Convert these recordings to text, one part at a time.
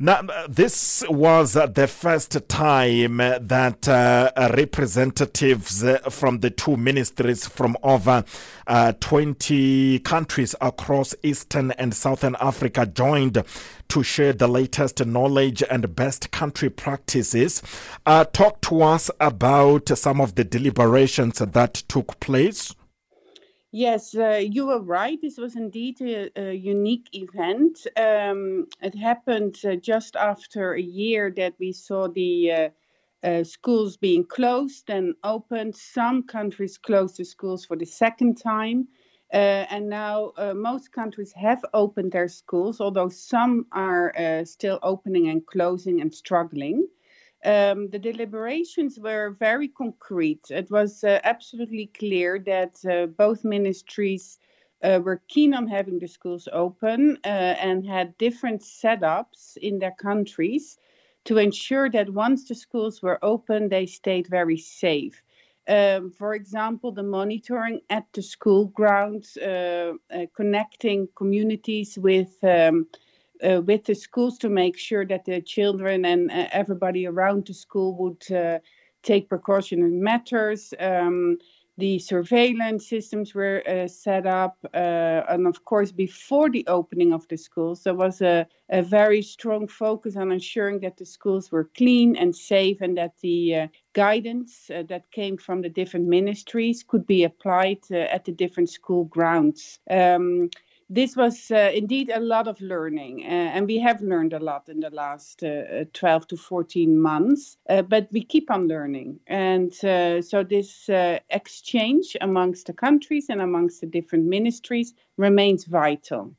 Now, this was the first time that uh, representatives from the two ministries from over uh, 20 countries across Eastern and Southern Africa joined to share the latest knowledge and best country practices. Uh, talk to us about some of the deliberations that took place. Yes, uh, you were right. This was indeed a, a unique event. Um, it happened uh, just after a year that we saw the uh, uh schools being closed and opened. Some countries closed the schools for the second time. Uh, and now uh, most countries have opened their schools, although some are still opening and closing and struggling. Um, the deliberations were very concrete. It was uh, absolutely clear that uh, both ministries uh, were keen on having the schools open uh, and had different setups in their countries to ensure that once the schools were open, they stayed very safe. Um, for example, the monitoring at the school grounds, uh, uh, connecting communities with um, uh, with the schools to make sure that the children and uh, everybody around the school would uh, take precautionary measures. Um, the surveillance systems were uh, set up, uh, and of course, before the opening of the schools, there was a, a, very strong focus on ensuring that the schools were clean and safe, and that the uh, guidance that came from the different ministries could be applied at the different school grounds. Um, this was uh, indeed a lot of learning, uh, and we have learned a lot in the last uh, 12 to 14 months, uh, but we keep on learning. And uh, so, this uh, exchange amongst the countries and amongst the different ministries remains vital.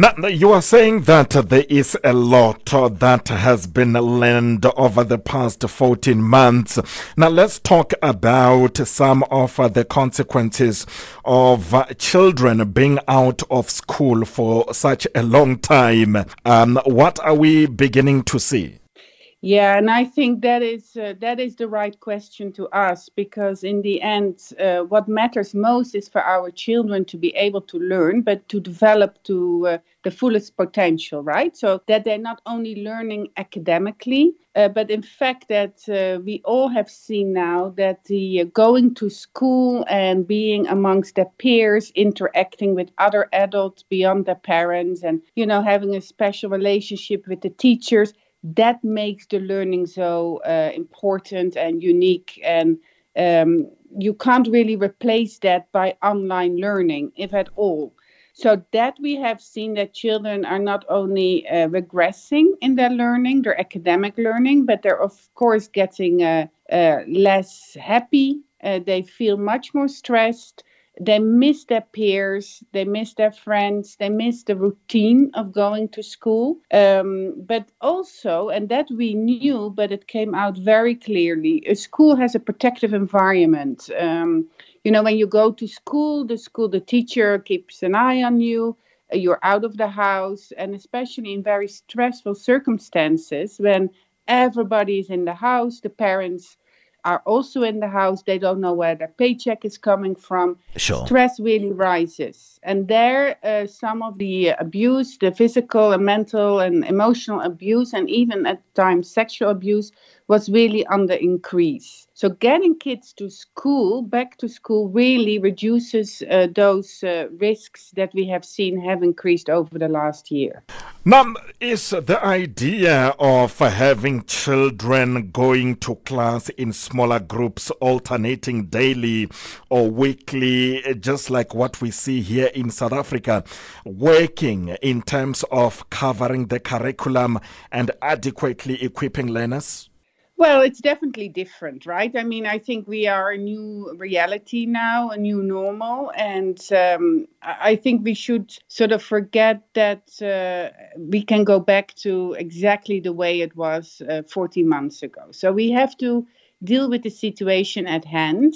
Now, you are saying that there is a lot that has been learned over the past 14 months. Now, let's talk about some of the consequences of children being out of school for such a long time. Um, what are we beginning to see? Yeah, and I think that is uh, that is the right question to ask because in the end, uh, what matters most is for our children to be able to learn, but to develop to uh, the fullest potential, right? So that they're not only learning academically, uh, but in fact that uh, we all have seen now that the uh, going to school and being amongst their peers, interacting with other adults beyond their parents, and you know having a special relationship with the teachers that makes the learning so uh, important and unique and um, you can't really replace that by online learning if at all. So that we have seen that children are not only uh, regressing in their learning their academic learning but they're of course getting uh, uh less happy uh, they feel much more stressed they miss their peers, they miss their friends, they miss the routine of going to school. Um, but also, and that we knew, but it came out very clearly a school has a protective environment. Um, you know, when you go to school, the school, the teacher keeps an eye on you. You're out of the house, and especially in very stressful circumstances when everybody is in the house, the parents are also in the house. They don't know where their paycheck is coming from. Sure. Stress really rises. And there, uh, some of the abuse, the physical and mental and emotional abuse, and even at times sexual abuse, was really on the increase. So getting kids to school, back to school, really reduces uh, those uh, risks that we have seen have increased over the last year. Now, is the idea of having children going to class in smaller groups, alternating daily or weekly, just like what we see here in South Africa, working in terms of covering the curriculum and adequately equipping learners? Well, it's definitely different, right? I mean, I think we are a new reality now, a new normal. And um, I think we should sort of forget that uh, we can go back to exactly the way it was uh, 40 months ago. So we have to deal with the situation at hand.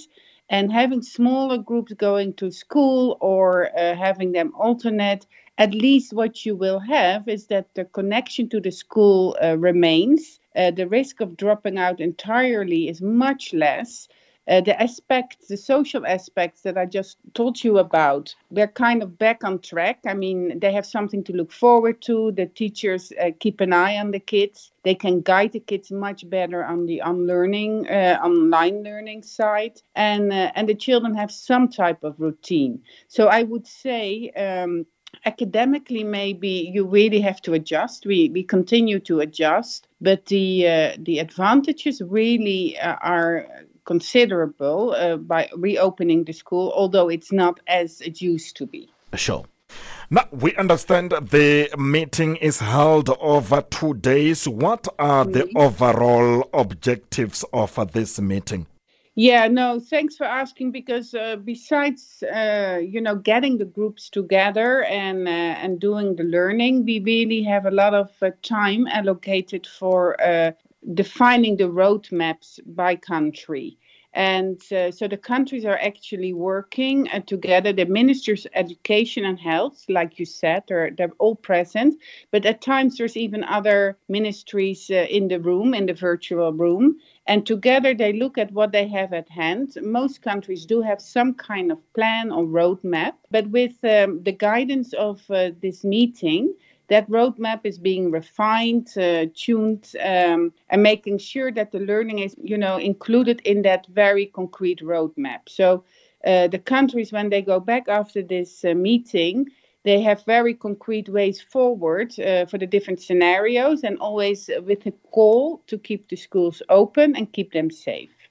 And having smaller groups going to school or uh, having them alternate, at least what you will have is that the connection to the school uh, remains uh, the risk of dropping out entirely is much less. uh, the aspects, the social aspects that I just told you about, they're kind of back on track. I mean, they have something to look forward to. The teachers uh, keep an eye on the kids. They can guide the kids much better on the unlearning, uh, online learning side, and uh, and the children have some type of routine. So I would say. Um, academically maybe you really have to adjust we we continue to adjust but the uh, the advantages really uh, are considerable uh, by reopening the school, although it's not as it used to be. Sure. Now, we understand the meeting is held over two days. What are the mm-hmm. overall objectives of this meeting? Yeah, no, thanks for asking. Because uh, besides, uh, you know, getting the groups together and uh, and doing the learning, we really have a lot of uh, time allocated for uh, defining the roadmaps by country. And uh, so the countries are actually working uh, together. The ministers education and health, like you said, are they're all present. But at times there's even other ministries uh, in the room, in the virtual room. And together they look at what they have at hand. Most countries do have some kind of plan or roadmap. But with um, the guidance of uh, this meeting, that roadmap is being refined, uh, tuned, um, and making sure that the learning is, you know, included in that very concrete roadmap. So uh, the countries, when they go back after this uh, meeting, they have very concrete ways forward uh, for the different scenarios, and always with a call to keep the schools open and keep them safe.